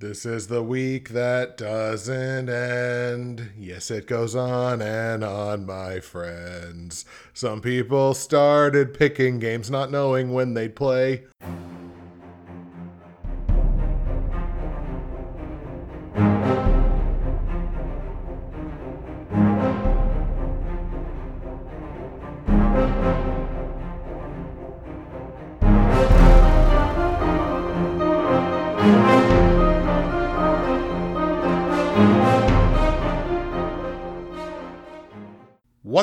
This is the week that doesn't end. Yes, it goes on and on, my friends. Some people started picking games not knowing when they'd play.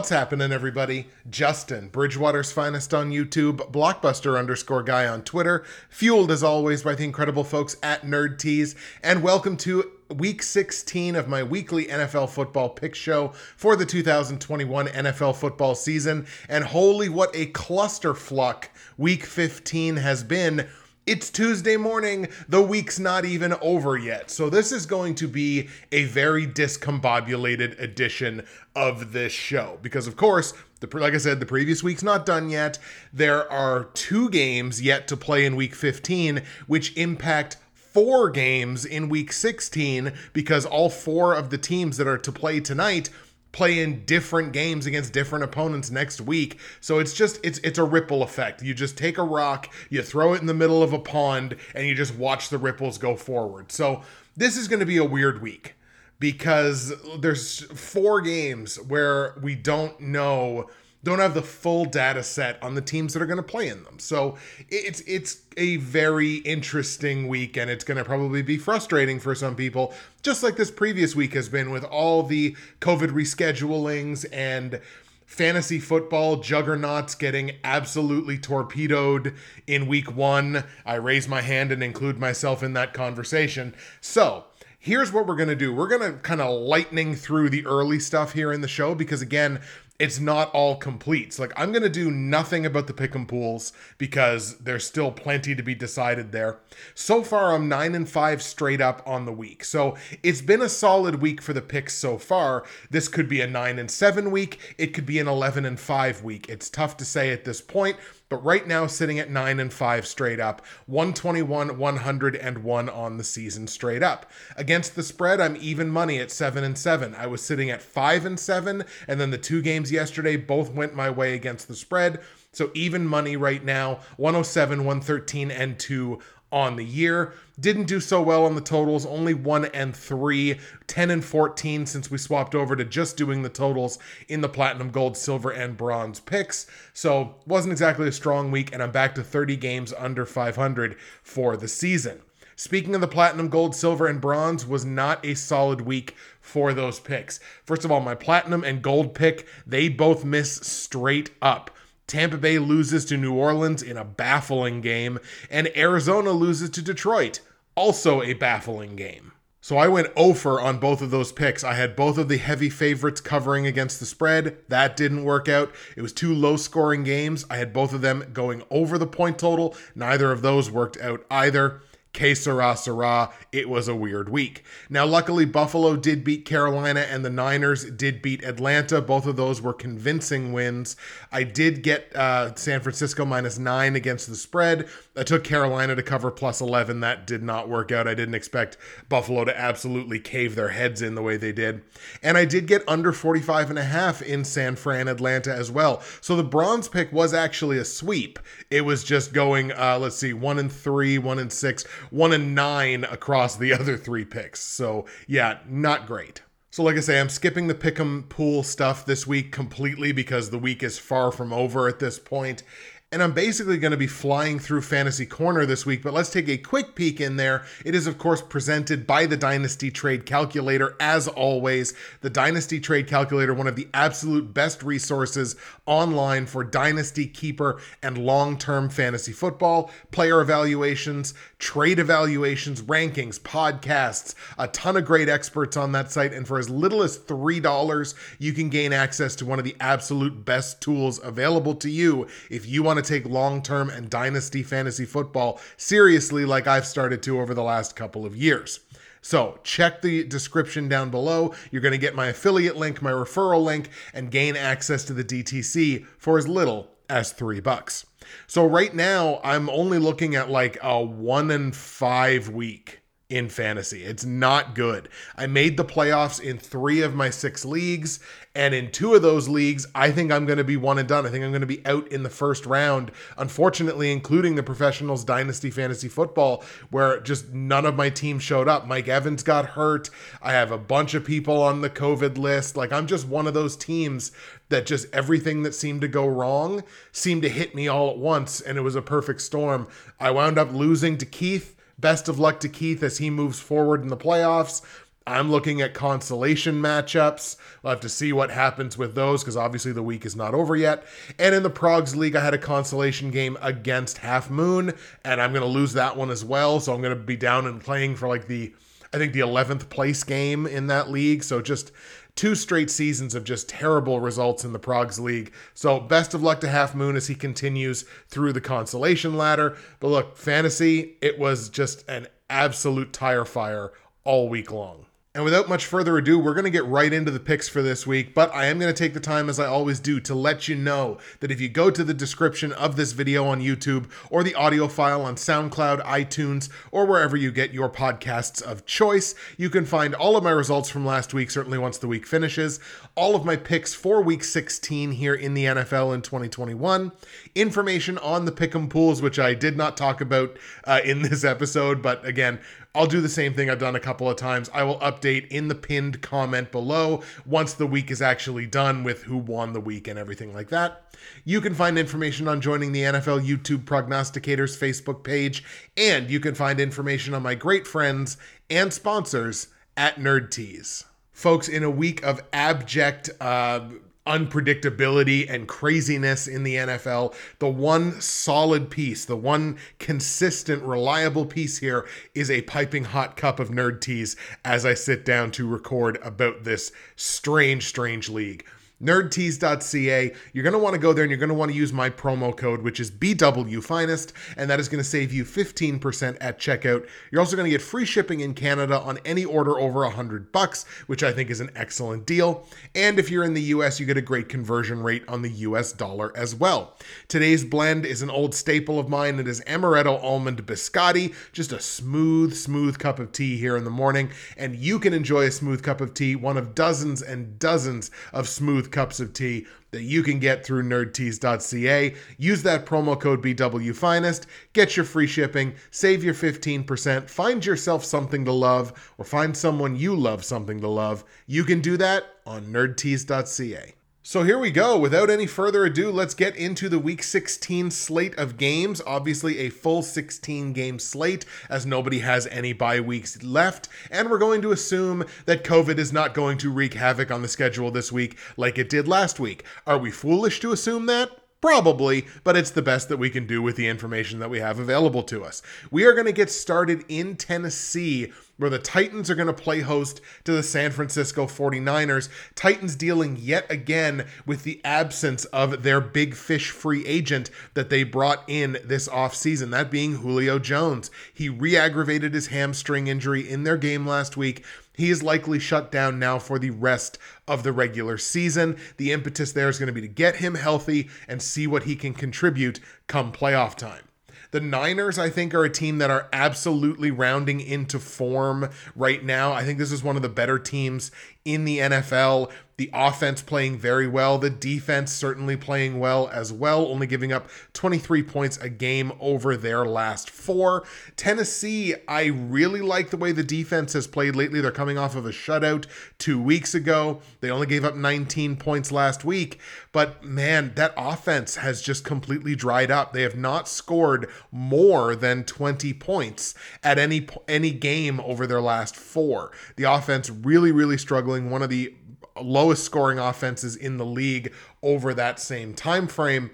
What's happening, everybody? Justin, Bridgewater's finest on YouTube, Blockbuster underscore guy on Twitter, fueled as always by the incredible folks at Nerd Tees, and welcome to week 16 of my weekly NFL football pick show for the 2021 NFL football season. And holy, what a clusterfuck week 15 has been it's Tuesday morning. The week's not even over yet. So, this is going to be a very discombobulated edition of this show because, of course, the, like I said, the previous week's not done yet. There are two games yet to play in week 15, which impact four games in week 16 because all four of the teams that are to play tonight play in different games against different opponents next week. So it's just it's it's a ripple effect. You just take a rock, you throw it in the middle of a pond and you just watch the ripples go forward. So this is going to be a weird week because there's four games where we don't know don't have the full data set on the teams that are going to play in them. So it's it's a very interesting week and it's going to probably be frustrating for some people just like this previous week has been with all the COVID reschedulings and fantasy football juggernauts getting absolutely torpedoed in week 1. I raise my hand and include myself in that conversation. So, here's what we're going to do. We're going to kind of lightning through the early stuff here in the show because again, it's not all complete. So like I'm gonna do nothing about the pick'em pools because there's still plenty to be decided there. So far, I'm nine and five straight up on the week. So it's been a solid week for the picks so far. This could be a nine and seven week. It could be an eleven and five week. It's tough to say at this point, but right now sitting at 9 and 5 straight up 121 101 on the season straight up. Against the spread i'm even money at 7 and 7 i was sitting at 5 and 7 and then the two games yesterday both went my way against the spread. So even money right now 107 113 and 2 on the year. Didn't do so well on the totals, only 1 and 3, 10 and 14 since we swapped over to just doing the totals in the platinum, gold, silver, and bronze picks. So, wasn't exactly a strong week, and I'm back to 30 games under 500 for the season. Speaking of the platinum, gold, silver, and bronze, was not a solid week for those picks. First of all, my platinum and gold pick, they both miss straight up. Tampa Bay loses to New Orleans in a baffling game, and Arizona loses to Detroit, also a baffling game. So I went over on both of those picks. I had both of the heavy favorites covering against the spread. That didn't work out. It was two low scoring games. I had both of them going over the point total. Neither of those worked out either. Que sera, sera. It was a weird week. Now, luckily, Buffalo did beat Carolina and the Niners did beat Atlanta. Both of those were convincing wins. I did get uh, San Francisco minus nine against the spread. I took Carolina to cover plus 11. That did not work out. I didn't expect Buffalo to absolutely cave their heads in the way they did. And I did get under 45 and a half in San Fran, Atlanta as well. So the bronze pick was actually a sweep. It was just going, uh, let's see, one and three, one and six one and nine across the other three picks. So yeah, not great. So, like I say, I'm skipping the pick'em pool stuff this week completely because the week is far from over at this point. And I'm basically going to be flying through Fantasy Corner this week, but let's take a quick peek in there. It is, of course, presented by the Dynasty Trade Calculator. As always, the Dynasty Trade Calculator, one of the absolute best resources online for Dynasty Keeper and long term fantasy football, player evaluations, trade evaluations, rankings, podcasts, a ton of great experts on that site. And for as little as $3, you can gain access to one of the absolute best tools available to you if you want to take long term and dynasty fantasy football seriously, like I've started to over the last couple of years. So check the description down below. You're going to get my affiliate link, my referral link, and gain access to the DTC for as little as three bucks. So right now, I'm only looking at like a one and five week in fantasy. It's not good. I made the playoffs in three of my six leagues, and in two of those leagues, I think I'm going to be one and done. I think I'm going to be out in the first round, unfortunately, including the Professionals Dynasty Fantasy Football, where just none of my team showed up. Mike Evans got hurt. I have a bunch of people on the COVID list. Like, I'm just one of those teams that just everything that seemed to go wrong seemed to hit me all at once, and it was a perfect storm. I wound up losing to Keith Best of luck to Keith as he moves forward in the playoffs. I'm looking at consolation matchups. We'll have to see what happens with those because obviously the week is not over yet. And in the Progs League, I had a consolation game against Half Moon, and I'm going to lose that one as well. So I'm going to be down and playing for like the, I think the 11th place game in that league. So just two straight seasons of just terrible results in the Progs League. So best of luck to Half Moon as he continues through the consolation ladder. But look, fantasy, it was just an absolute tire fire all week long. And without much further ado, we're going to get right into the picks for this week. But I am going to take the time, as I always do, to let you know that if you go to the description of this video on YouTube or the audio file on SoundCloud, iTunes, or wherever you get your podcasts of choice, you can find all of my results from last week, certainly once the week finishes, all of my picks for week 16 here in the NFL in 2021, information on the pick'em pools, which I did not talk about uh, in this episode, but again, I'll do the same thing I've done a couple of times. I will update in the pinned comment below once the week is actually done with who won the week and everything like that. You can find information on joining the NFL YouTube Prognosticators Facebook page, and you can find information on my great friends and sponsors at Nerd Tees. Folks, in a week of abject uh, unpredictability and craziness in the NFL. The one solid piece, the one consistent, reliable piece here is a piping hot cup of nerd teas as I sit down to record about this strange, strange league nerdtees.ca. You're going to want to go there and you're going to want to use my promo code, which is BWFinest, and that is going to save you 15% at checkout. You're also going to get free shipping in Canada on any order over 100 bucks, which I think is an excellent deal. And if you're in the US, you get a great conversion rate on the US dollar as well. Today's blend is an old staple of mine. It is amaretto almond biscotti, just a smooth, smooth cup of tea here in the morning. And you can enjoy a smooth cup of tea, one of dozens and dozens of smooth cups of tea that you can get through nerdtees.ca. Use that promo code BWFinest, get your free shipping, save your 15%, find yourself something to love, or find someone you love something to love. You can do that on nerdtees.ca. So here we go. Without any further ado, let's get into the week 16 slate of games. Obviously, a full 16 game slate as nobody has any bye weeks left. And we're going to assume that COVID is not going to wreak havoc on the schedule this week like it did last week. Are we foolish to assume that? Probably, but it's the best that we can do with the information that we have available to us. We are going to get started in Tennessee where the Titans are going to play host to the San Francisco 49ers. Titans dealing yet again with the absence of their big fish free agent that they brought in this offseason, that being Julio Jones. He re aggravated his hamstring injury in their game last week. He is likely shut down now for the rest of the regular season. The impetus there is going to be to get him healthy and see what he can contribute come playoff time. The Niners, I think, are a team that are absolutely rounding into form right now. I think this is one of the better teams in the NFL. The offense playing very well, the defense certainly playing well as well, only giving up 23 points a game over their last four. Tennessee, I really like the way the defense has played lately. They're coming off of a shutout two weeks ago. They only gave up 19 points last week, but man, that offense has just completely dried up. They have not scored more than 20 points at any any game over their last four. The offense really really struggling. One of the lowest scoring offenses in the league over that same time frame.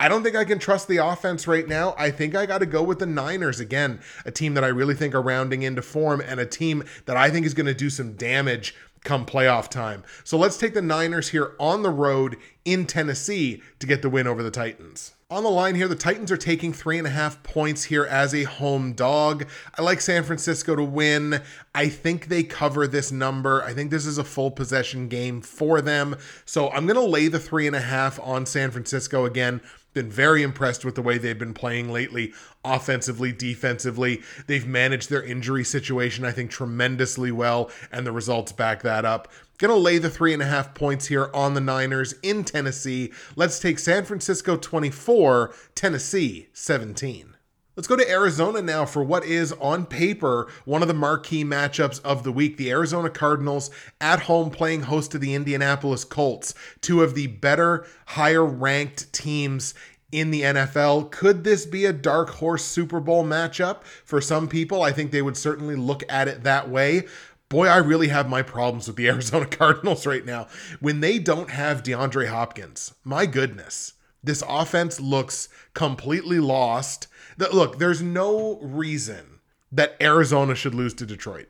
I don't think I can trust the offense right now. I think I got to go with the Niners again, a team that I really think are rounding into form and a team that I think is going to do some damage come playoff time. So let's take the Niners here on the road in Tennessee to get the win over the Titans. On the line here, the Titans are taking three and a half points here as a home dog. I like San Francisco to win. I think they cover this number. I think this is a full possession game for them. So I'm going to lay the three and a half on San Francisco again. been very impressed with the way they've been playing lately, offensively, defensively. They've managed their injury situation, I think, tremendously well, and the results back that up. Gonna lay the three and a half points here on the Niners in Tennessee. Let's take San Francisco 24, Tennessee 17. Let's go to Arizona now for what is, on paper, one of the marquee matchups of the week. The Arizona Cardinals at home playing host to the Indianapolis Colts, two of the better, higher ranked teams in the NFL. Could this be a dark horse Super Bowl matchup? For some people, I think they would certainly look at it that way. Boy, I really have my problems with the Arizona Cardinals right now. When they don't have DeAndre Hopkins, my goodness, this offense looks completely lost look, there's no reason that Arizona should lose to Detroit.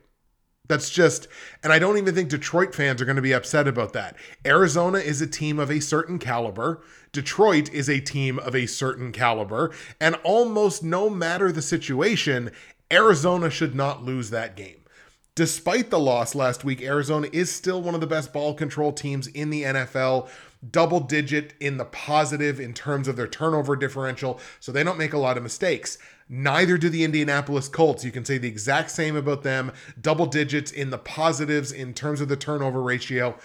That's just, and I don't even think Detroit fans are going to be upset about that. Arizona is a team of a certain caliber. Detroit is a team of a certain caliber. And almost no matter the situation, Arizona should not lose that game. Despite the loss last week, Arizona is still one of the best ball control teams in the NFL double digit in the positive in terms of their turnover differential, so they don't make a lot of mistakes. Neither do the Indianapolis Colts. You can say the exact same about them. Double digits in the positives in terms of the turnover ratio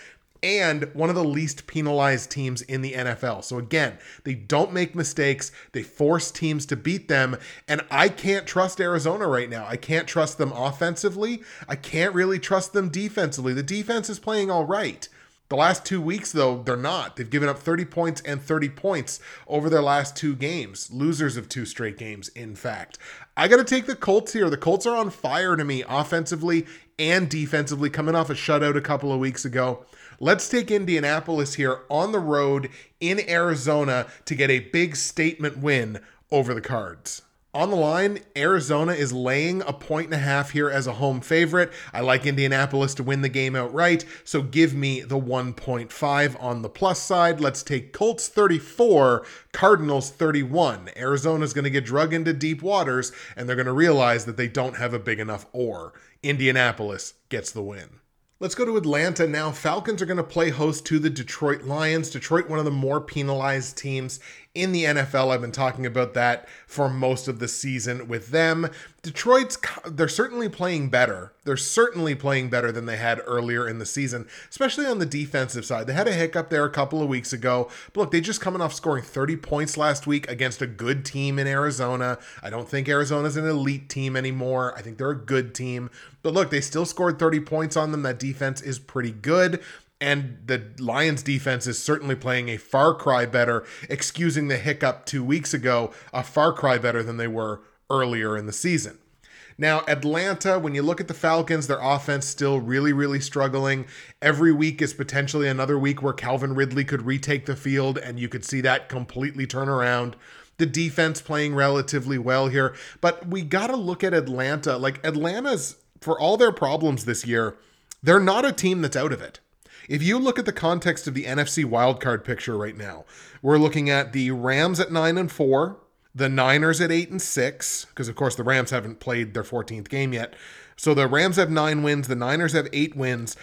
and one of the least penalized teams in the NFL. So again, they don't make mistakes. They force teams to beat them. And I can't trust Arizona right now. I can't trust them offensively. I can't really trust them defensively. The defense is playing all right. The last two weeks, though, they're not. They've given up 30 points and 30 points over their last two games. Losers of two straight games, in fact. I got to take the Colts here. The Colts are on fire to me, offensively and defensively, coming off a shutout a couple of weeks ago. Let's take Indianapolis here on the road in Arizona to get a big statement win over the Cards. On the line, Arizona is laying a point and a half here as a home favorite. I like Indianapolis to win the game outright, so give me the 1.5 on the plus side. Let's take Colts 34, Cardinals 31. Arizona's going to get drug into deep waters, and they're going to realize that they don't have a big enough oar. Indianapolis gets the win. Let's go to Atlanta now. Falcons are going to play host to the Detroit Lions. Detroit, one of the more penalized teams in the NFL. I've been talking about that for most of the season with them. Detroit's they're certainly playing better. They're certainly playing better than they had earlier in the season, especially on the defensive side. They had a hiccup there a couple of weeks ago. But look, they just coming off scoring 30 points last week against a good team in Arizona. I don't think Arizona's an elite team anymore. I think they're a good team. But look, they still scored 30 points on them. That defense is pretty good. And the Lions defense is certainly playing a far cry better, excusing the hiccup two weeks ago, a far cry better than they were earlier in the season. Now, Atlanta, when you look at the Falcons, their offense still really, really struggling. Every week is potentially another week where Calvin Ridley could retake the field, and you could see that completely turn around. The defense playing relatively well here, but we got to look at Atlanta. Like, Atlanta's, for all their problems this year, they're not a team that's out of it. If you look at the context of the NFC wildcard picture right now, we're looking at the Rams at 9 and 4, the Niners at 8 and 6, because of course the Rams haven't played their 14th game yet. So the Rams have 9 wins, the Niners have 8 wins.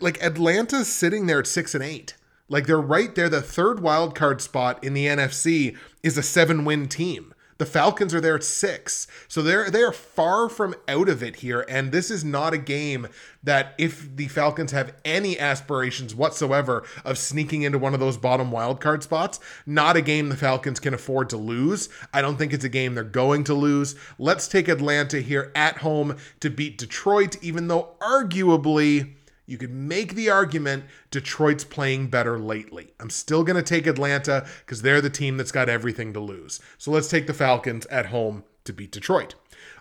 Like Atlanta's sitting there at 6 and 8. Like they're right there. The third wildcard spot in the NFC is a seven win team. The Falcons are there at six. So they're they are far from out of it here. And this is not a game that if the Falcons have any aspirations whatsoever of sneaking into one of those bottom wildcard spots, not a game the Falcons can afford to lose. I don't think it's a game they're going to lose. Let's take Atlanta here at home to beat Detroit, even though arguably you could make the argument Detroit's playing better lately. I'm still going to take Atlanta because they're the team that's got everything to lose. So let's take the Falcons at home to beat Detroit.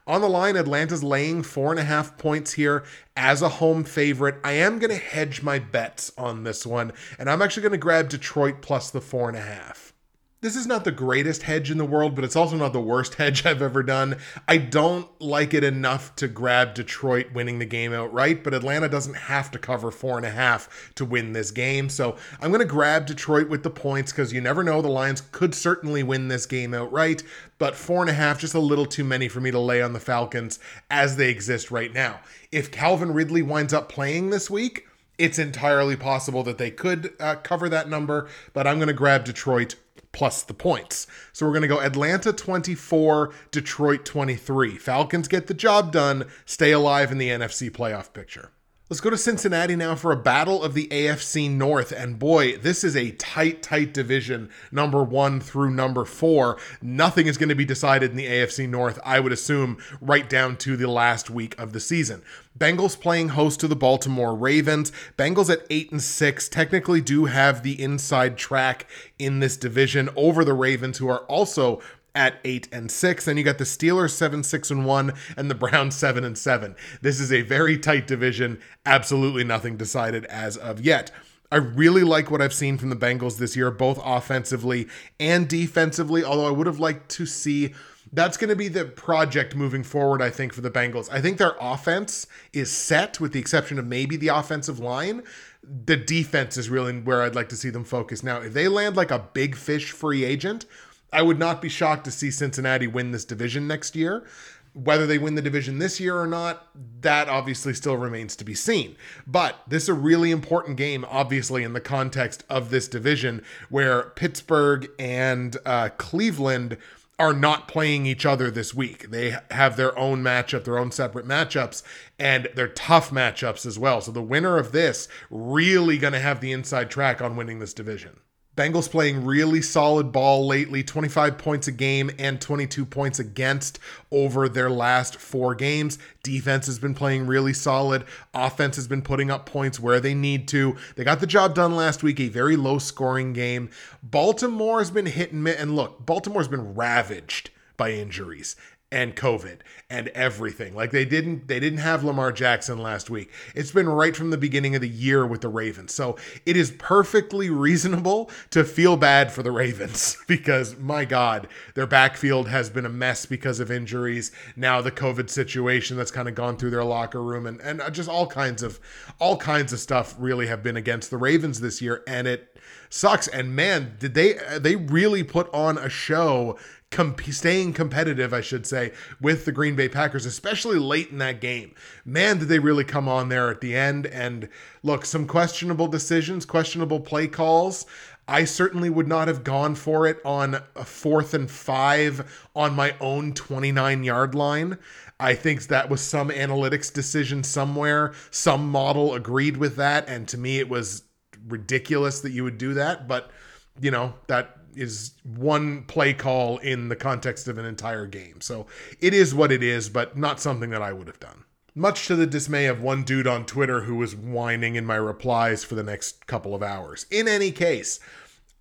On the line, Atlanta's laying four and a half points here as a home favorite. I am going to hedge my bets on this one, and I'm actually going to grab Detroit plus the four and a half this is not the greatest hedge in the world, but it's also not the worst hedge I've ever done. I don't like it enough to grab Detroit winning the game outright, but Atlanta doesn't have to cover four and a half to win this game. So I'm going to grab Detroit with the points because you never know. The Lions could certainly win this game outright, but four and a half, just a little too many for me to lay on the Falcons as they exist right now. If Calvin Ridley winds up playing this week, it's entirely possible that they could uh, cover that number, but I'm going to grab Detroit plus the points. So we're going to go Atlanta 24, Detroit 23. Falcons get the job done, stay alive in the NFC playoff picture. Let's go to Cincinnati now for a battle of the AFC North. And boy, this is a tight, tight division, number one through number four. Nothing is going to be decided in the AFC North, I would assume, right down to the last week of the season. Bengals playing host to the Baltimore Ravens. Bengals at 8 and 6 technically do have the inside track in this division over the Ravens who are also at eight and six. Then you got the Steelers seven, six and one, and the Browns seven and seven. This is a very tight division. Absolutely nothing decided as of yet. I really like what I've seen from the Bengals this year, both offensively and defensively, although I would have liked to see that's going to be the project moving forward, I think, for the Bengals. I think their offense is set, with the exception of maybe the offensive line. The defense is really where I'd like to see them focus. Now, if they land like a big fish free agent, I would not be shocked to see Cincinnati win this division next year. Whether they win the division this year or not, that obviously still remains to be seen. But this is a really important game, obviously, in the context of this division where Pittsburgh and uh, Cleveland are not playing each other this week. They have their own matchup, their own separate matchups, and they're tough matchups as well. So the winner of this really going to have the inside track on winning this division. Bengals playing really solid ball lately 25 points a game and 22 points against over their last four games. Defense has been playing really solid. Offense has been putting up points where they need to. They got the job done last week, a very low scoring game. Baltimore has been hit and miss. And look, Baltimore's been ravaged by injuries and COVID and everything. Like they didn't they didn't have Lamar Jackson last week. It's been right from the beginning of the year with the Ravens. So it is perfectly reasonable to feel bad for the Ravens because my god, their backfield has been a mess because of injuries. Now the COVID situation that's kind of gone through their locker room and and uh, just all kinds of all kinds of stuff really have been against the Ravens this year and it sucks and man, did they they really put on a show comp- staying competitive, I should say, with the Green Bay Packers, especially late in that game. Man, did they really come on there at the end. And look, some questionable decisions, questionable play calls. I certainly would not have gone for it on a fourth and five on my own 29 yard line. I think that was some analytics decision somewhere. Some model agreed with that. And to me, it was ridiculous that you would do that. But, you know, that is one play call in the context of an entire game. So it is what it is, but not something that I would have done. Much to the dismay of one dude on Twitter who was whining in my replies for the next couple of hours. In any case,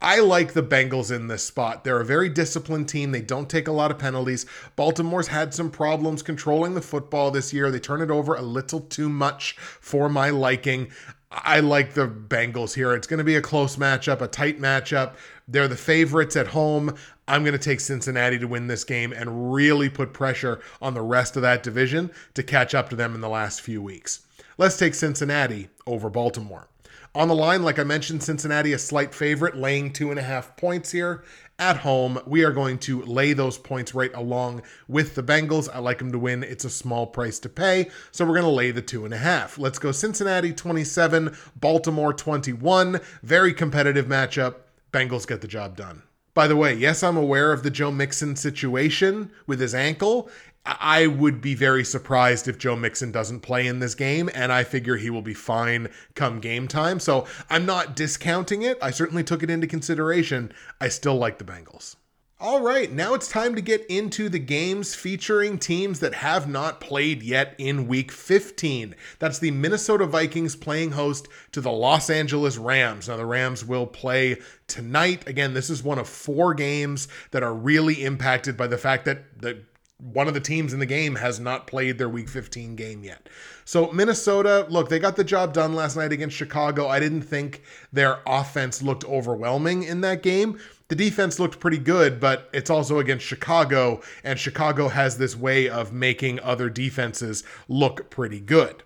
I like the Bengals in this spot. They're a very disciplined team. They don't take a lot of penalties. Baltimore's had some problems controlling the football this year. They turn it over a little too much for my liking. I like the Bengals here. It's going to be a close matchup, a tight matchup. They're the favorites at home. I'm going to take Cincinnati to win this game and really put pressure on the rest of that division to catch up to them in the last few weeks. Let's take Cincinnati over Baltimore. On the line, like I mentioned, Cincinnati a slight favorite, laying two and a half points here at home. We are going to lay those points right along with the Bengals. I like them to win. It's a small price to pay. So we're going to lay the two and a half. Let's go Cincinnati 27, Baltimore 21. Very competitive matchup. Bengals get the job done. By the way, yes, I'm aware of the Joe Mixon situation with his ankle. I would be very surprised if Joe Mixon doesn't play in this game, and I figure he will be fine come game time. So I'm not discounting it. I certainly took it into consideration. I still like the Bengals. All right, now it's time to get into the games featuring teams that have not played yet in week 15. That's the Minnesota Vikings playing host to the Los Angeles Rams. Now, the Rams will play tonight. Again, this is one of four games that are really impacted by the fact that the one of the teams in the game has not played their week 15 game yet. So, Minnesota, look, they got the job done last night against Chicago. I didn't think their offense looked overwhelming in that game. The defense looked pretty good, but it's also against Chicago, and Chicago has this way of making other defenses look pretty good.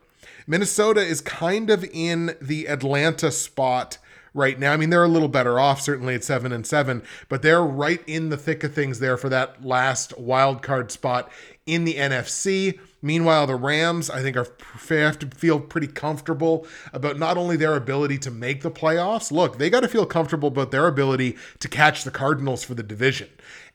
Minnesota is kind of in the Atlanta spot right now. I mean, they're a little better off, certainly at seven and seven, but they're right in the thick of things there for that last wild card spot in the NFC. Meanwhile, the Rams, I think, are have to feel pretty comfortable about not only their ability to make the playoffs. Look, they got to feel comfortable about their ability to catch the Cardinals for the division.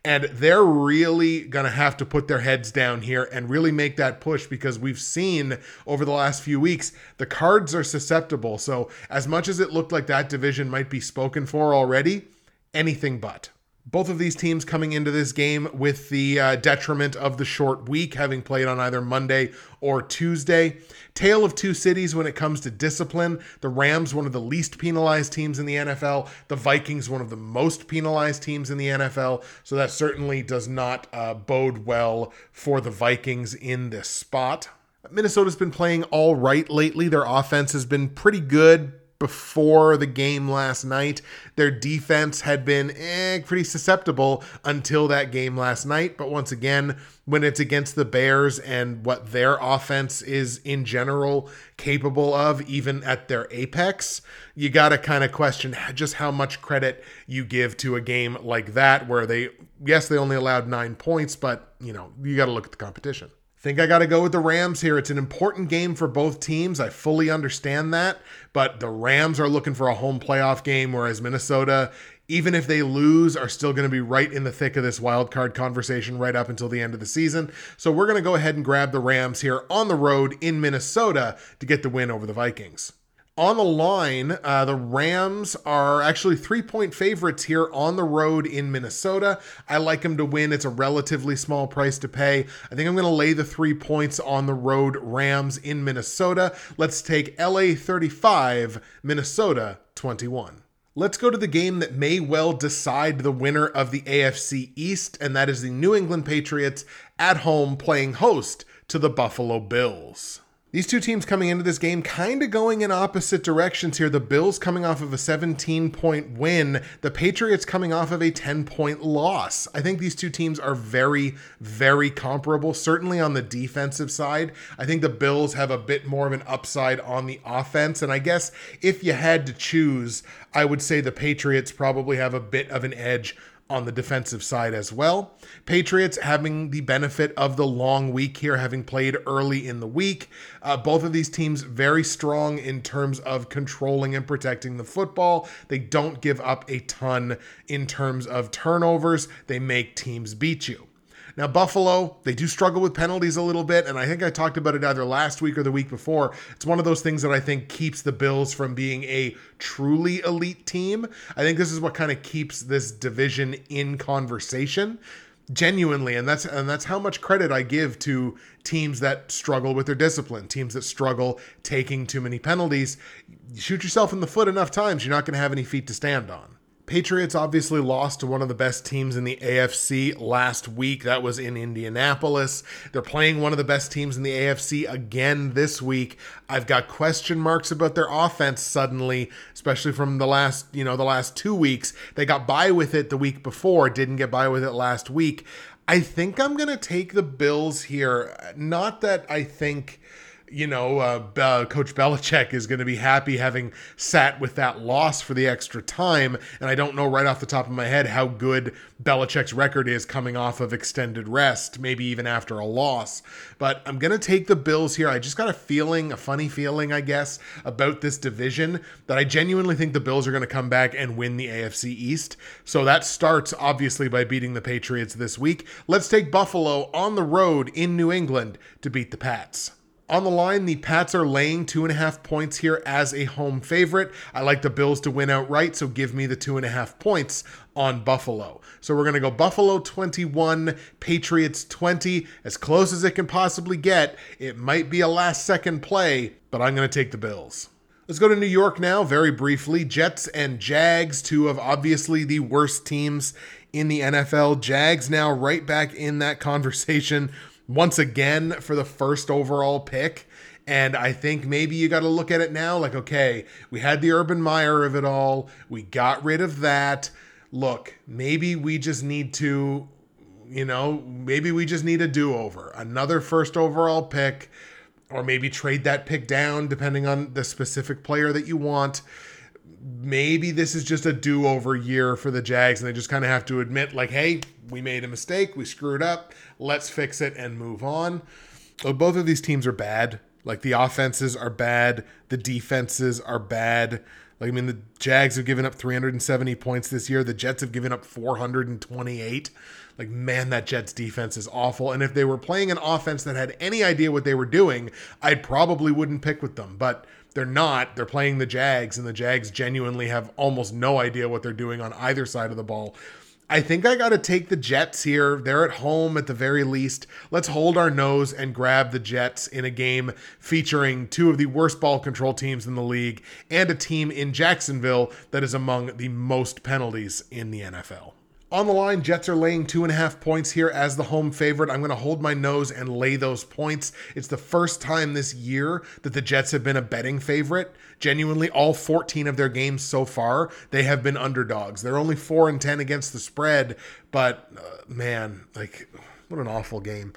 And they're really going to have to put their heads down here and really make that push because we've seen over the last few weeks the cards are susceptible. So, as much as it looked like that division might be spoken for already, anything but. Both of these teams coming into this game with the uh, detriment of the short week, having played on either Monday or Tuesday. Tale of two cities when it comes to discipline. The Rams, one of the least penalized teams in the NFL. The Vikings, one of the most penalized teams in the NFL. So that certainly does not uh, bode well for the Vikings in this spot. Minnesota's been playing all right lately. Their offense has been pretty good before the game last night. Their defense had been eh, pretty susceptible until that game last night. But once again, when it's against the Bears and what their offense is in general capable of, even at their apex, you got to kind of question just how much credit you give to a game like that, where they, yes, they only allowed nine points, but, you know, you got to look at the competition think I got to go with the Rams here. It's an important game for both teams. I fully understand that, but the Rams are looking for a home playoff game, whereas Minnesota, even if they lose, are still going to be right in the thick of this wild card conversation right up until the end of the season. So we're going to go ahead and grab the Rams here on the road in Minnesota to get the win over the Vikings. On the line, uh, the Rams are actually three point favorites here on the road in Minnesota. I like them to win. It's a relatively small price to pay. I think I'm going to lay the three points on the road Rams in Minnesota. Let's take LA 35, Minnesota 21. Let's go to the game that may well decide the winner of the AFC East, and that is the New England Patriots at home playing host to the Buffalo Bills. These two teams coming into this game kind of going in opposite directions here. The Bills coming off of a 17 point win, the Patriots coming off of a 10 point loss. I think these two teams are very, very comparable, certainly on the defensive side. I think the Bills have a bit more of an upside on the offense. And I guess if you had to choose, I would say the Patriots probably have a bit of an edge on the defensive side as well. Patriots having the benefit of the long week here, having played early in the week. Uh, both of these teams very strong in terms of controlling and protecting the football. They don't give up a ton in terms of turnovers, they make teams beat you. Now, Buffalo, they do struggle with penalties a little bit, and I think I talked about it either last week or the week before. It's one of those things that I think keeps the Bills from being a truly elite team. I think this is what kind of keeps this division in conversation genuinely and that's and that's how much credit I give to teams that struggle with their discipline teams that struggle taking too many penalties you shoot yourself in the foot enough times you're not going to have any feet to stand on Patriots obviously lost to one of the best teams in the AFC last week. That was in Indianapolis. They're playing one of the best teams in the AFC again this week. I've got question marks about their offense suddenly, especially from the last, you know, the last 2 weeks. They got by with it the week before, didn't get by with it last week. I think I'm going to take the Bills here. Not that I think you know, uh, uh, Coach Belichick is going to be happy having sat with that loss for the extra time. And I don't know right off the top of my head how good Belichick's record is coming off of extended rest, maybe even after a loss. But I'm going to take the Bills here. I just got a feeling, a funny feeling, I guess, about this division that I genuinely think the Bills are going to come back and win the AFC East. So that starts obviously by beating the Patriots this week. Let's take Buffalo on the road in New England to beat the Pats. On the line, the Pats are laying two and a half points here as a home favorite. I like the Bills to win outright, so give me the two and a half points on Buffalo. So we're going to go Buffalo 21, Patriots 20, as close as it can possibly get. It might be a last second play, but I'm going to take the Bills. Let's go to New York now, very briefly. Jets and Jags, two of obviously the worst teams in the NFL. Jags now right back in that conversation once again for the first overall pick. And I think maybe you got to look at it now like, okay, we had the Urban Meyer of it all. We got rid of that. Look, maybe we just need to, you know, maybe we just need a do over. Another first overall pick, or maybe trade that pick down depending on the specific player that you want maybe this is just a do-over year for the Jags and they just kind of have to admit like, hey, we made a mistake, we screwed up, let's fix it and move on. Oh, both of these teams are bad. Like the offenses are bad, the defenses are bad. Like I mean, the Jags have given up 370 points this year. The Jets have given up 428. Like man, that Jets defense is awful. And if they were playing an offense that had any idea what they were doing, I probably wouldn't pick with them. But they're not. They're playing the Jags, and the Jags genuinely have almost no idea what they're doing on either side of the ball. I think I got to take the Jets here. They're at home at the very least. Let's hold our nose and grab the Jets in a game featuring two of the worst ball control teams in the league and a team in Jacksonville that is among the most penalties in the NFL. On the line, Jets are laying two and a half points here as the home favorite. I'm going to hold my nose and lay those points. It's the first time this year that the Jets have been a betting favorite. Genuinely, all 14 of their games so far, they have been underdogs. They're only 4 and 10 against the spread, but uh, man, like, what an awful game.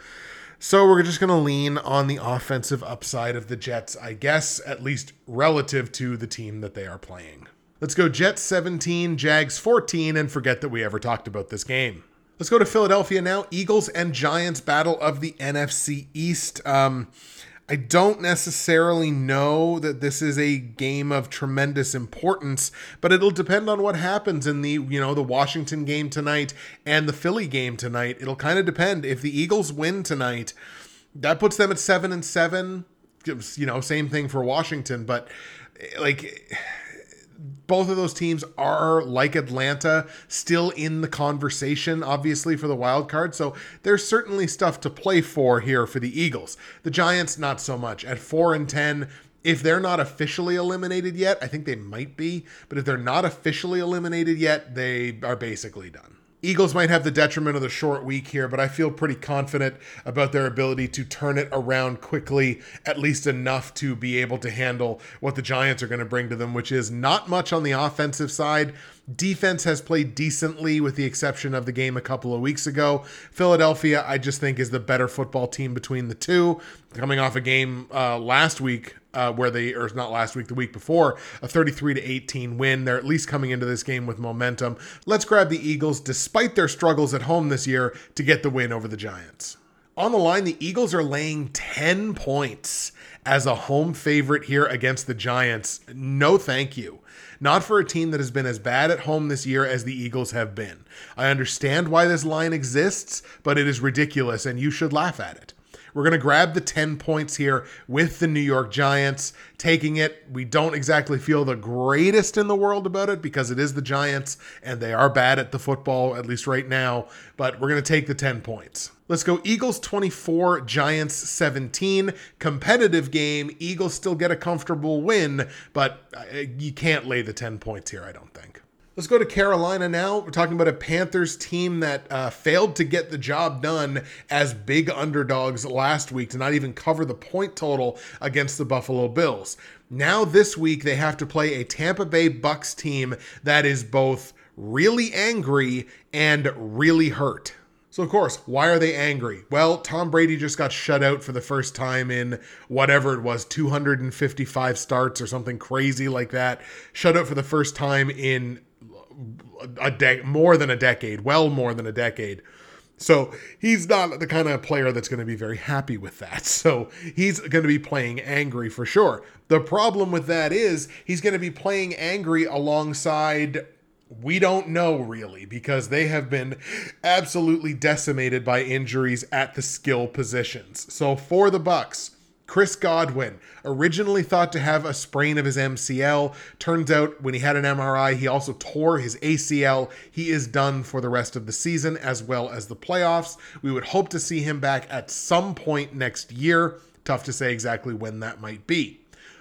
So we're just going to lean on the offensive upside of the Jets, I guess, at least relative to the team that they are playing. Let's go Jets 17, Jags 14, and forget that we ever talked about this game. Let's go to Philadelphia now. Eagles and Giants battle of the NFC East. Um, I don't necessarily know that this is a game of tremendous importance, but it'll depend on what happens in the, you know, the Washington game tonight and the Philly game tonight. It'll kind of depend. If the Eagles win tonight, that puts them at 7 and 7. You know, same thing for Washington, but like both of those teams are like Atlanta, still in the conversation, obviously, for the wild card. So there's certainly stuff to play for here for the Eagles. The Giants, not so much. At four and ten, if they're not officially eliminated yet, I think they might be, but if they're not officially eliminated yet, they are basically done. Eagles might have the detriment of the short week here, but I feel pretty confident about their ability to turn it around quickly, at least enough to be able to handle what the Giants are going to bring to them, which is not much on the offensive side. Defense has played decently, with the exception of the game a couple of weeks ago. Philadelphia, I just think, is the better football team between the two. Coming off a game uh, last week uh, where they, or not last week, the week before, a 33 to 18 win. They're at least coming into this game with momentum. Let's grab the Eagles, despite their struggles at home this year, to get the win over the Giants. On the line, the Eagles are laying 10 points as a home favorite here against the Giants. No, thank you. Not for a team that has been as bad at home this year as the Eagles have been. I understand why this line exists, but it is ridiculous and you should laugh at it. We're going to grab the 10 points here with the New York Giants, taking it. We don't exactly feel the greatest in the world about it because it is the Giants and they are bad at the football, at least right now, but we're going to take the 10 points. Let's go Eagles 24, Giants 17. Competitive game. Eagles still get a comfortable win, but uh, you can't lay the 10 points here, I don't think. Let's go to Carolina now. We're talking about a Panthers team that uh, failed to get the job done as big underdogs last week to not even cover the point total against the Buffalo Bills. Now, this week, they have to play a Tampa Bay Bucks team that is both really angry and really hurt. So, of course, why are they angry? Well, Tom Brady just got shut out for the first time in whatever it was 255 starts or something crazy like that. Shut out for the first time in a de- more than a decade, well more than a decade. So he's not the kind of player that's going to be very happy with that. So he's going to be playing angry for sure. The problem with that is he's going to be playing angry alongside we don't know really because they have been absolutely decimated by injuries at the skill positions. So for the Bucks, Chris Godwin, originally thought to have a sprain of his MCL. Turns out when he had an MRI, he also tore his ACL. He is done for the rest of the season as well as the playoffs. We would hope to see him back at some point next year. Tough to say exactly when that might be.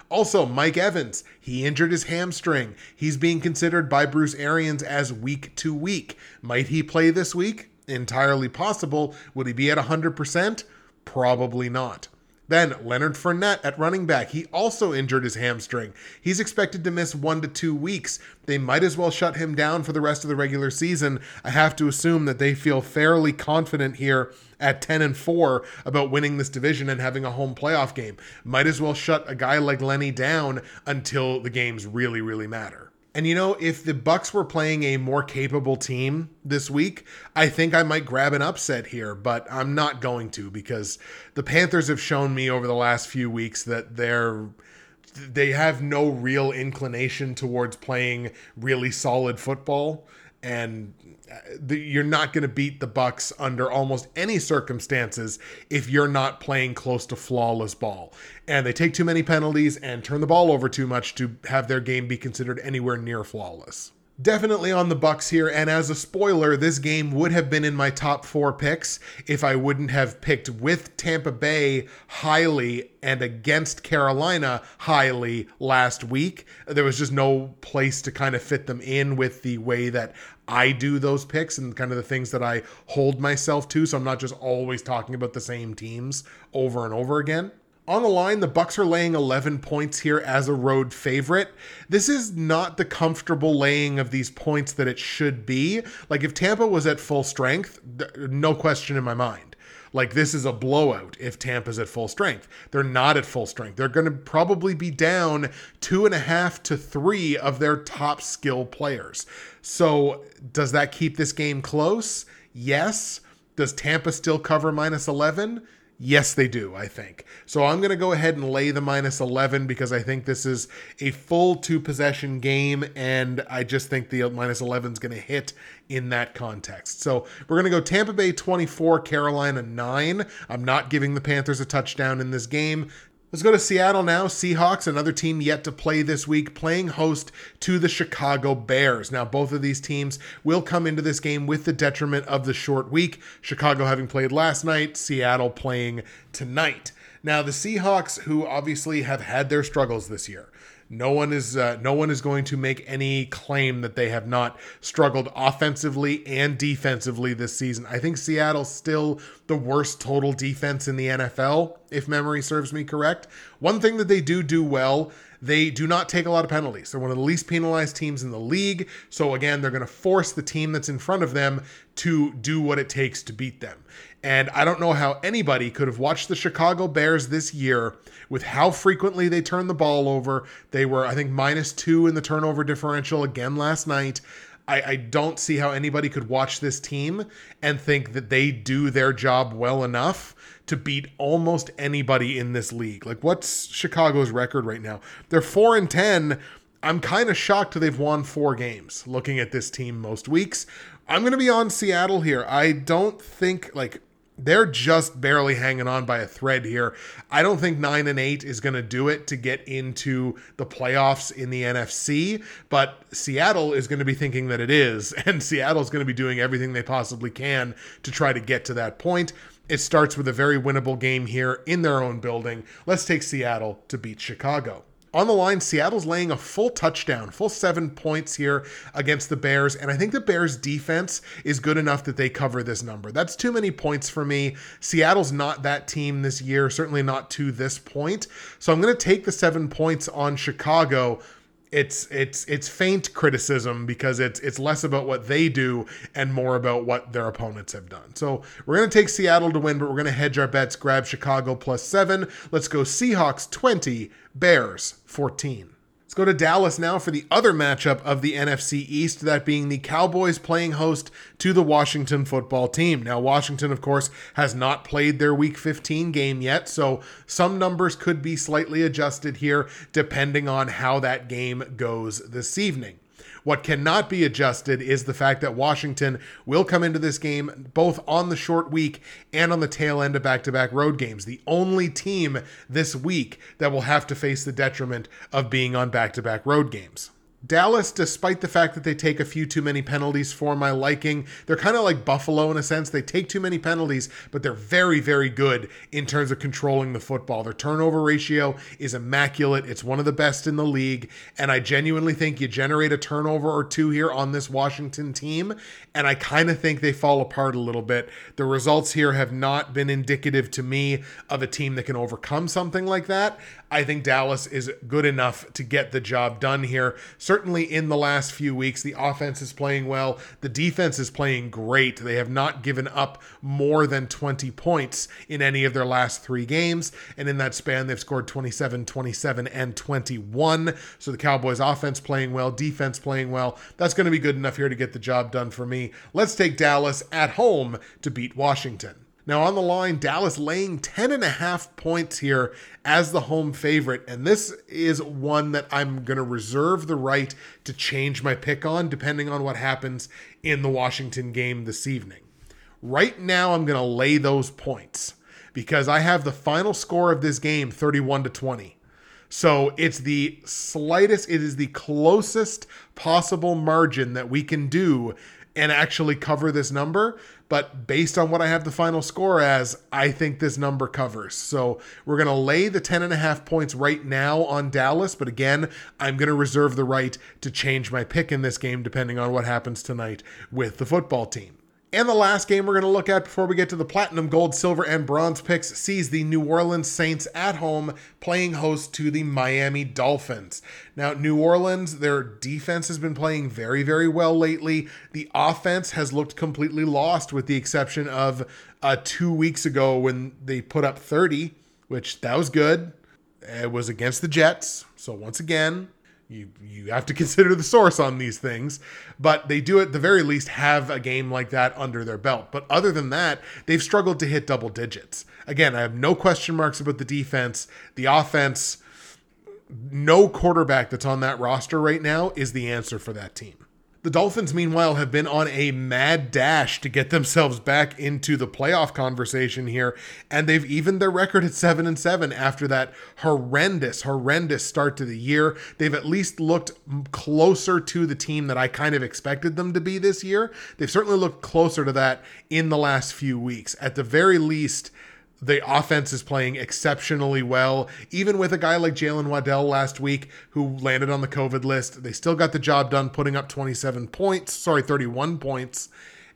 Also, Mike Evans, he injured his hamstring. He's being considered by Bruce Arians as week to week. Might he play this week? Entirely possible. Would he be at 100%? Probably not. Then Leonard Fournette at running back. He also injured his hamstring. He's expected to miss one to two weeks. They might as well shut him down for the rest of the regular season. I have to assume that they feel fairly confident here at 10 and 4 about winning this division and having a home playoff game. Might as well shut a guy like Lenny down until the games really, really matter. And you know, if the Bucks were playing a more capable team this week, I think I might grab an upset here, but I'm not going to because the Panthers have shown me over the last few weeks that they're they have no real inclination towards playing really solid football. And you're not going to beat the bucks under almost any circumstances if you're not playing close to flawless ball. And they take too many penalties and turn the ball over too much to have their game be considered anywhere near flawless definitely on the bucks here and as a spoiler this game would have been in my top four picks if i wouldn't have picked with tampa bay highly and against carolina highly last week. There was just no place to kind of fit them in with the way that i do those picks and kind of the things that i hold myself to. So i'm not just always talking about the same teams over and over again on the line, the Bucks are laying 11 points here as a road favorite. This is not the comfortable laying of these points that it should be. Like if Tampa was at full strength, no question in my mind. Like this is a blowout if Tampa's at full strength. They're not at full strength. They're going to probably be down two and a half to three of their top skill players. So does that keep this game close? Yes. Does Tampa still cover minus 11? Yes, they do, I think. So I'm going to go ahead and lay the minus 11 because I think this is a full two possession game, and I just think the minus 11 is going to hit in that context. So we're going to go Tampa Bay 24, Carolina 9. I'm not giving the Panthers a touchdown in this game. Let's go to Seattle now. Seahawks, another team yet to play this week, playing host to the Chicago Bears. Now, both of these teams will come into this game with the detriment of the short week. Chicago having played last night, Seattle playing tonight. Now, the Seahawks, who obviously have had their struggles this year, no one is uh, no one is going to make any claim that they have not struggled offensively and defensively this season. I think Seattle's still the worst total defense in the NFL, if memory serves me correct. One thing that they do do well they do not take a lot of penalties. They're one of the least penalized teams in the league. So, again, they're going to force the team that's in front of them to do what it takes to beat them. And I don't know how anybody could have watched the Chicago Bears this year with how frequently they turn the ball over. They were, I think, minus two in the turnover differential again last night. I, I, don't see how anybody could watch this team and think that they do their job well enough to beat almost anybody in this league. Like, what's Chicago's record right now? They're four and ten. I'm kind of shocked they've won four games. Looking at this team most weeks, I'm going to be on Seattle here. I don't think like they're just barely hanging on by a thread here. I don't think 9 and 8 is going to do it to get into the playoffs in the NFC, but Seattle is going to be thinking that it is, and Seattle is going to be doing everything they possibly can to try to get to that point. It starts with a very winnable game here in their own building. Let's take Seattle to beat Chicago. On the line, Seattle's laying a full touchdown, full seven points here against the Bears. And I think the Bears' defense is good enough that they cover this number. That's too many points for me. Seattle's not that team this year, certainly not to this point. So I'm going to take the seven points on Chicago it's it's it's faint criticism because it's it's less about what they do and more about what their opponents have done. So we're gonna take Seattle to win, but we're gonna hedge our bets, grab Chicago plus seven. Let's go Seahawks 20, Bears 14 go to Dallas now for the other matchup of the NFC East, that being the Cowboys playing host to the Washington football team. Now, Washington, of course, has not played their Week 15 game yet, so some numbers could be slightly adjusted here depending on how that game goes this evening. What cannot be adjusted is the fact that Washington will come into this game both on the short week and on the tail end of back to back road games. The only team this week that will have to face the detriment of being on back to back road games. Dallas, despite the fact that they take a few too many penalties for my liking, they're kind of like Buffalo in a sense. They take too many penalties, but they're very, very good in terms of controlling the football. Their turnover ratio is immaculate. It's one of the best in the league. And I genuinely think you generate a turnover or two here on this Washington team. And I kind of think they fall apart a little bit. The results here have not been indicative to me of a team that can overcome something like that. I think Dallas is good enough to get the job done here certainly in the last few weeks, the offense is playing well. The defense is playing great. They have not given up more than 20 points in any of their last three games. And in that span, they've scored 27, 27, and 21. So the Cowboys offense playing well, defense playing well. That's going to be good enough here to get the job done for me. Let's take Dallas at home to beat Washington. Now on the line, Dallas laying 10 and a half points here as the home favorite. And this is one that I'm going to reserve the right to change my pick on depending on what happens in the Washington game this evening. Right now, I'm going to lay those points because I have the final score of this game 31 to 20. So it's the slightest, it is the closest possible margin that we can do and actually cover this number. But based on what I have the final score as, I think this number covers. So we're going to lay the 10 and a half points right now on Dallas. But again, I'm going to reserve the right to change my pick in this game depending on what happens tonight with the football team. And the last game we're going to look at before we get to the platinum, gold, silver, and bronze picks sees the New Orleans Saints at home playing host to the Miami Dolphins. Now, New Orleans, their defense has been playing very, very well lately. The offense has looked completely lost, with the exception of uh, two weeks ago when they put up 30, which that was good. It was against the Jets. So, once again, you you have to consider the source on these things but they do at the very least have a game like that under their belt. But other than that they've struggled to hit double digits. Again i have no question marks about the defense. The offense no quarterback that's on that roster right now is the answer for that team the Dolphins, meanwhile, have been on a mad dash to get themselves back into the playoff conversation here, and they've evened their record at seven and seven after that horrendous, horrendous start to the year. They've at least looked closer to the team that I kind of expected them to be this year. They've certainly looked closer to that in the last few weeks. At the very least, the offense is playing exceptionally well. Even with a guy like Jaylen Waddle last week, who landed on the COVID list, they still got the job done, putting up 27 points, sorry, 31 points.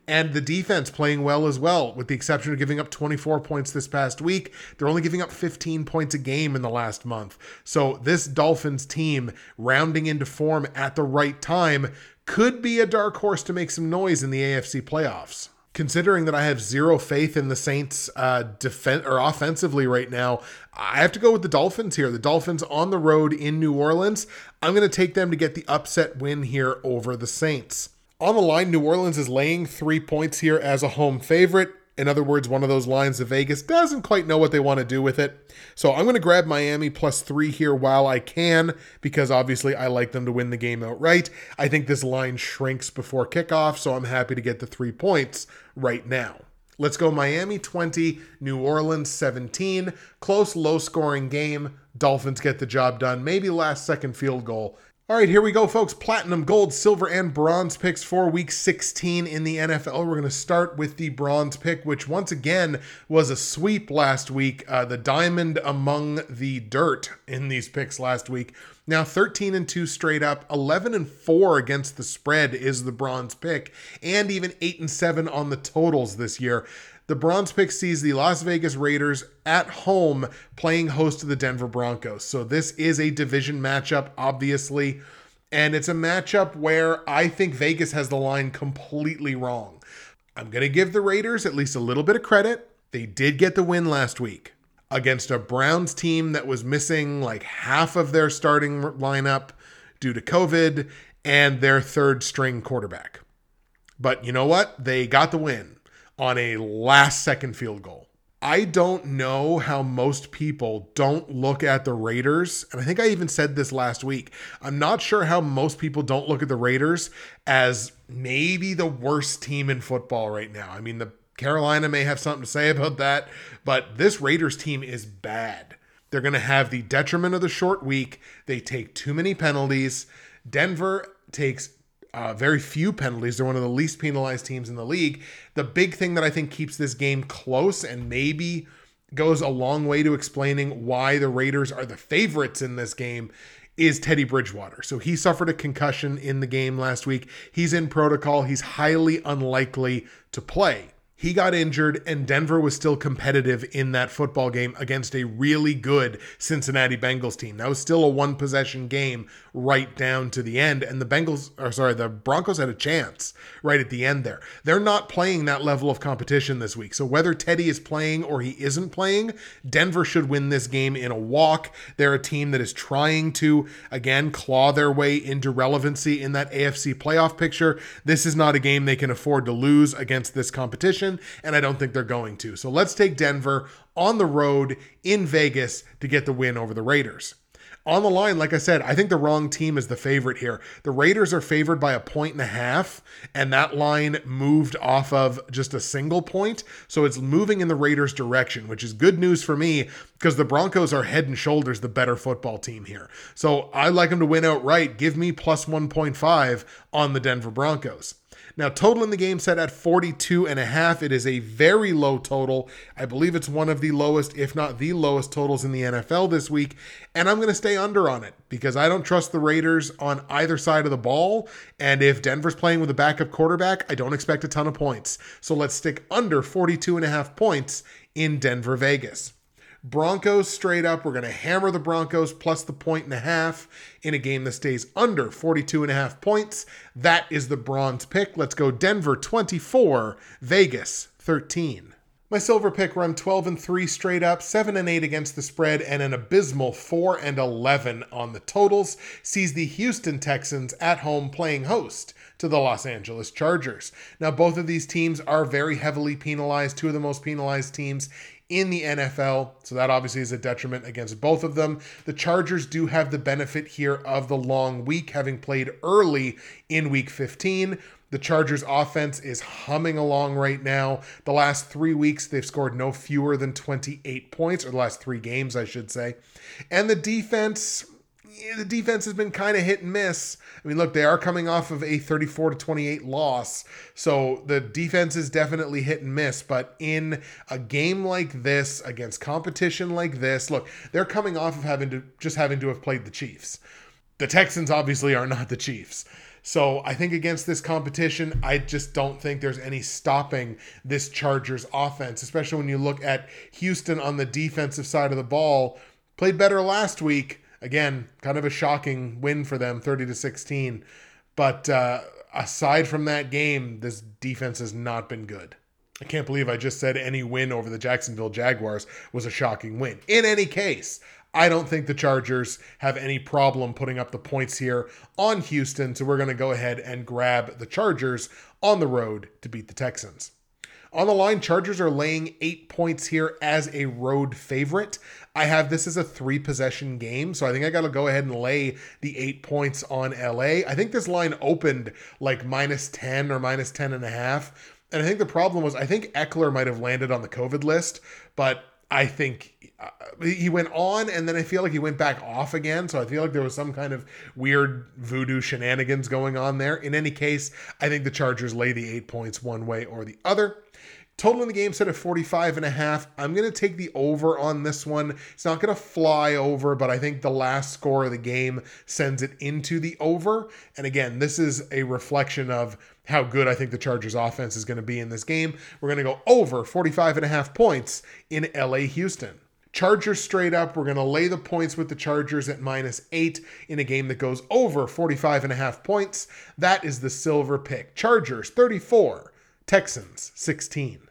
And the defense playing well as well, with the exception of giving up 24 points this past week. They're only giving up 15 points a game in the last month. So, this Dolphins team rounding into form at the right time could be a dark horse to make some noise in the AFC playoffs considering that I have zero faith in the Saints uh defense or offensively right now, I have to go with the Dolphins here. The Dolphins on the road in New Orleans. I'm going to take them to get the upset win here over the Saints. On the line, New Orleans is laying 3 points here as a home favorite. In other words, one of those lines that Vegas doesn't quite know what they want to do with it. So I'm going to grab Miami plus three here while I can, because obviously I like them to win the game outright. I think this line shrinks before kickoff, so I'm happy to get the three points right now. Let's go Miami 20, New Orleans 17. Close, low scoring game. Dolphins get the job done. Maybe last second field goal all right, here we go, folks. Platinum, gold, silver, and bronze picks for week 16 in the NFL. We're going to start with the bronze pick, which once again was a sweep last week. Uh, the diamond among the dirt in these picks last week. Now 13 and 2 straight up, 11 and 4 against the spread is the bronze pick, and even 8 and 7 on the totals this year. The bronze pick sees the Las Vegas Raiders at home playing host to the Denver Broncos. So this is a division matchup, obviously. And it's a matchup where I think Vegas has the line completely wrong. I'm going to give the Raiders at least a little bit of credit. They did get the win last week against a Browns team that was missing like half of their starting lineup due to COVID and their third string quarterback. But you know what? They got the win on a last second field goal. I don't know how most people don't look at the Raiders. And I think I even said this last week. I'm not sure how most people don't look at the Raiders as maybe the worst team in football right now. I mean, the Carolina may have something to say about that, but this Raiders team is bad. They're going to have the detriment of the short week. They take too many penalties. Denver takes uh, very few penalties. They're one of the least penalized teams in the league. The big thing that I think keeps this game close and maybe goes a long way to explaining why the Raiders are the favorites in this game is Teddy Bridgewater. So he suffered a concussion in the game last week. He's in protocol. He's highly unlikely to play. He got injured, and Denver was still competitive in that football game against a really good Cincinnati Bengals team. That was still a one possession game right down to the end, and the Bengals, or sorry, the Broncos had a chance right at the end there. They're not playing that level of competition this week. So whether Teddy is playing or he isn't playing, Denver should win this game in a walk. They're a team that is trying to, again, claw their way into relevancy in that AFC playoff picture. This is not a game they can afford to lose against this competition and I don't think they're going to. So let's take Denver on the road in Vegas to get the win over the Raiders. On the line, like I said, I think the wrong team is the favorite here. The Raiders are favored by a point and a half, and that line moved off of just a single point. So it's moving in the Raiders' direction, which is good news for me because the Broncos are head and shoulders the better football team here. So I like them to win outright. Give me plus 1.5 on the Denver Broncos. Now, total in the game set at 42 and a half. It is a very low total. I believe it's one of the lowest, if not the lowest totals in the NFL this week. And I'm going to stay under on it because I don't trust the Raiders on either side of the ball. And if Denver's playing with a backup quarterback, I don't expect a ton of points. So let's stick under 42 and a half points in Denver, Vegas. Broncos straight up. We're going to hammer the Broncos plus the point and a half in a game that stays under 42 and a half points. That is the bronze pick. Let's go Denver 24, Vegas 13. My silver pick run 12 and 3 straight up, 7 and 8 against the spread, and an abysmal 4 and 11 on the totals sees the Houston Texans at home playing host to the Los Angeles Chargers. Now, both of these teams are very heavily penalized, two of the most penalized teams in the NFL. So that obviously is a detriment against both of them. The Chargers do have the benefit here of the long week, having played early in week 15. The Chargers offense is humming along right now. The last three weeks, they've scored no fewer than 28 points, or the last three games, I should say. And the defense, the defense has been kind of hit and miss. I mean, look, they are coming off of a 34 to 28 loss. So the defense is definitely hit and miss. But in a game like this, against competition like this, look, they're coming off of having to just having to have played the Chiefs. The Texans obviously are not the Chiefs. So I think against this competition, I just don't think there's any stopping this Chargers offense, especially when you look at Houston on the defensive side of the ball. Played better last week, again, kind of a shocking win for them, 30 to 16. But uh, aside from that game, this defense has not been good. I can't believe I just said any win over the Jacksonville Jaguars was a shocking win. In any case, I don't think the Chargers have any problem putting up the points here on Houston, so we're going to go ahead and grab the Chargers on the road to beat the Texans. On the line, Chargers are laying eight points here as a road favorite. I have this as a three possession game, so I think I got to go ahead and lay the eight points on LA. I think this line opened like minus 10 or minus 10 and a half. And I think the problem was, I think Ekeler might have landed on the COVID list, but I think uh, he went on and then I feel like he went back off again. So I feel like there was some kind of weird voodoo shenanigans going on there. In any case, I think the Chargers lay the eight points one way or the other. Total in the game set at 45 and a half. I'm going to take the over on this one. It's not going to fly over, but I think the last score of the game sends it into the over. And again, this is a reflection of how good I think the Chargers offense is going to be in this game. We're going to go over 45 and a half points in LA Houston. Chargers straight up. We're going to lay the points with the Chargers at minus eight in a game that goes over 45 and a half points. That is the silver pick. Chargers 34, Texans 16.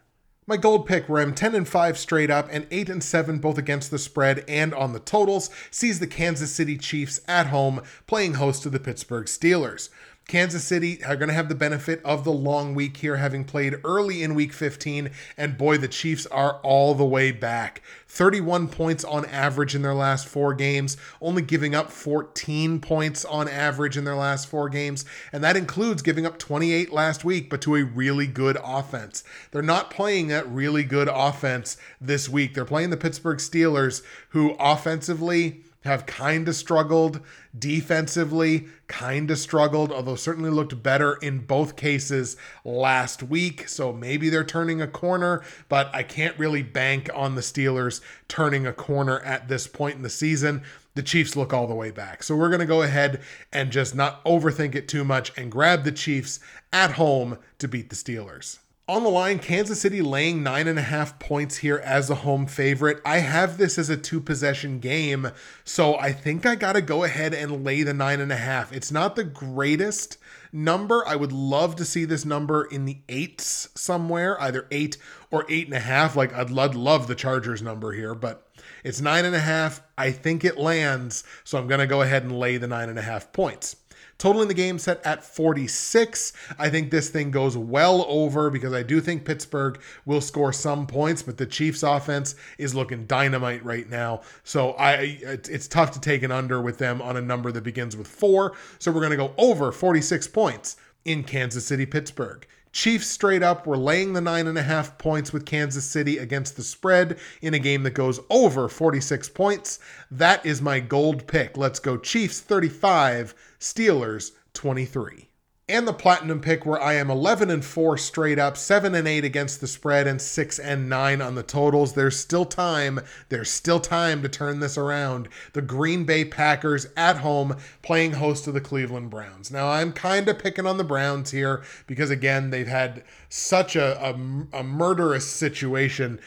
My gold pick Rem 10 and 5 straight up and 8 and 7 both against the spread and on the totals sees the Kansas City Chiefs at home playing host to the Pittsburgh Steelers. Kansas City are going to have the benefit of the long week here, having played early in week 15. And boy, the Chiefs are all the way back. 31 points on average in their last four games, only giving up 14 points on average in their last four games. And that includes giving up 28 last week, but to a really good offense. They're not playing that really good offense this week. They're playing the Pittsburgh Steelers, who offensively, have kind of struggled defensively, kind of struggled, although certainly looked better in both cases last week. So maybe they're turning a corner, but I can't really bank on the Steelers turning a corner at this point in the season. The Chiefs look all the way back. So we're going to go ahead and just not overthink it too much and grab the Chiefs at home to beat the Steelers. On the line, Kansas City laying nine and a half points here as a home favorite. I have this as a two possession game, so I think I got to go ahead and lay the nine and a half. It's not the greatest number. I would love to see this number in the eights somewhere, either eight or eight and a half. Like I'd love the Chargers number here, but it's nine and a half. I think it lands, so I'm going to go ahead and lay the nine and a half points. Total in the game set at 46. I think this thing goes well over because I do think Pittsburgh will score some points, but the Chiefs offense is looking dynamite right now. So I it's tough to take an under with them on a number that begins with 4. So we're going to go over 46 points in Kansas City Pittsburgh. Chiefs straight up were laying the nine and a half points with Kansas City against the spread in a game that goes over 46 points. That is my gold pick. Let's go Chiefs 35, Steelers 23 and the platinum pick where I am 11 and 4 straight up, 7 and 8 against the spread and 6 and 9 on the totals. There's still time. There's still time to turn this around. The Green Bay Packers at home playing host to the Cleveland Browns. Now, I'm kind of picking on the Browns here because again, they've had such a, a, a murderous situation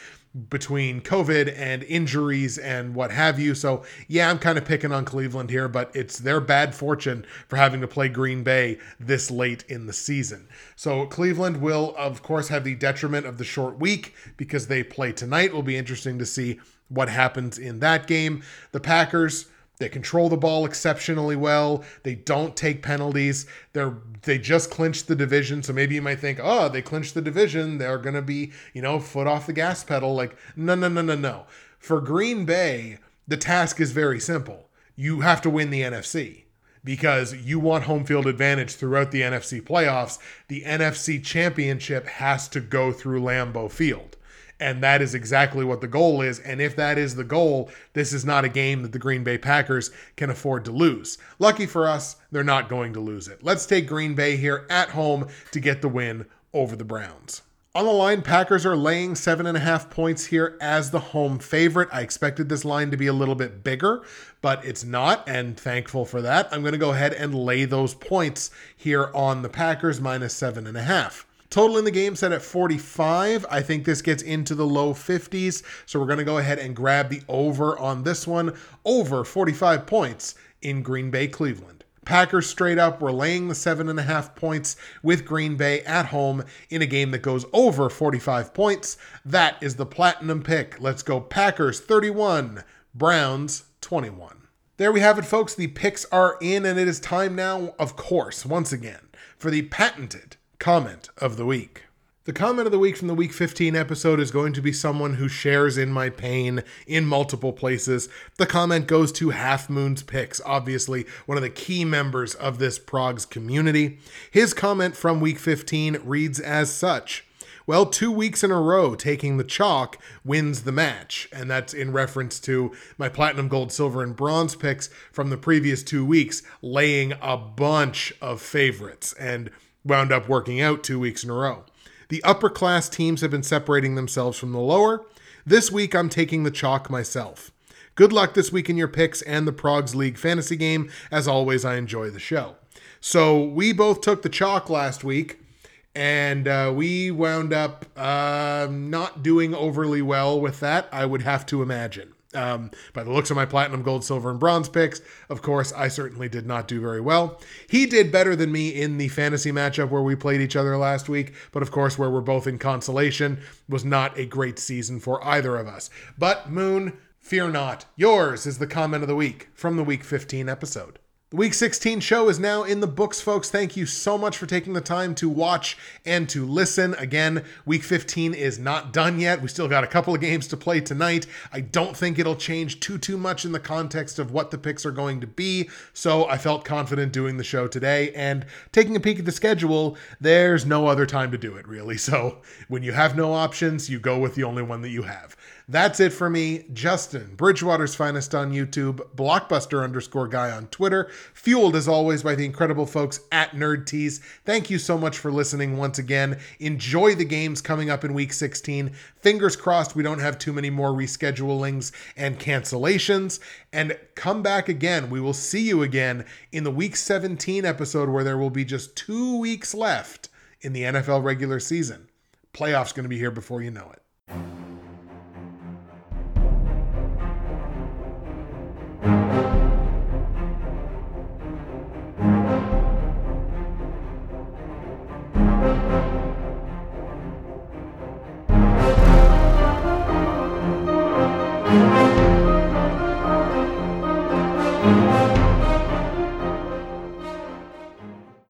between COVID and injuries and what have you. So, yeah, I'm kind of picking on Cleveland here, but it's their bad fortune for having to play Green Bay this late in the season. So, Cleveland will, of course, have the detriment of the short week because they play tonight. It will be interesting to see what happens in that game. The Packers they control the ball exceptionally well. They don't take penalties. They're they just clinched the division, so maybe you might think, "Oh, they clinched the division. They're to be, you know, foot off the gas pedal." Like, no, no, no, no, no. For Green Bay, the task is very simple. You have to win the NFC because you want home field advantage throughout the NFC playoffs. The NFC championship has to go through Lambeau Field. And that is exactly what the goal is. And if that is the goal, this is not a game that the Green Bay Packers can afford to lose. Lucky for us, they're not going to lose it. Let's take Green Bay here at home to get the win over the Browns. On the line, Packers are laying seven and a half points here as the home favorite. I expected this line to be a little bit bigger, but it's not, and thankful for that. I'm going to go ahead and lay those points here on the Packers minus seven and a half. Total in the game set at 45. I think this gets into the low 50s. So we're going to go ahead and grab the over on this one. Over 45 points in Green Bay, Cleveland. Packers straight up. We're laying the seven and a half points with Green Bay at home in a game that goes over 45 points. That is the platinum pick. Let's go Packers 31, Browns 21. There we have it, folks. The picks are in, and it is time now, of course, once again, for the patented Comment of the week. The comment of the week from the week 15 episode is going to be someone who shares in my pain in multiple places. The comment goes to Half Moon's Picks, obviously one of the key members of this Progs community. His comment from week 15 reads as such. Well, two weeks in a row taking the chalk wins the match. And that's in reference to my platinum, gold, silver, and bronze picks from the previous two weeks, laying a bunch of favorites. And wound up working out two weeks in a row. The upper class teams have been separating themselves from the lower. This week, I'm taking the chalk myself. Good luck this week in your picks and the Progs League fantasy game. As always, I enjoy the show. So, we both took the chalk last week, and uh, we wound up uh, not doing overly well with that, I would have to imagine. Um, by the looks of my platinum, gold, silver, and bronze picks, of course, I certainly did not do very well. He did better than me in the fantasy matchup where we played each other last week, but of course, where we're both in consolation, was not a great season for either of us. But Moon, fear not. Yours is the comment of the week from the week 15 episode. The Week 16 show is now in the books, folks. Thank you so much for taking the time to watch and to listen. Again, Week 15 is not done yet. We still got a couple of games to play tonight. I don't think it'll change too too much in the context of what the picks are going to be. So I felt confident doing the show today and taking a peek at the schedule. There's no other time to do it, really. So when you have no options, you go with the only one that you have. That's it for me, Justin, Bridgewater's finest on YouTube, Blockbuster underscore guy on Twitter, fueled as always by the incredible folks at Nerd Tees. Thank you so much for listening once again. Enjoy the games coming up in week 16. Fingers crossed we don't have too many more reschedulings and cancellations. And come back again. We will see you again in the week 17 episode where there will be just two weeks left in the NFL regular season. Playoffs going to be here before you know it.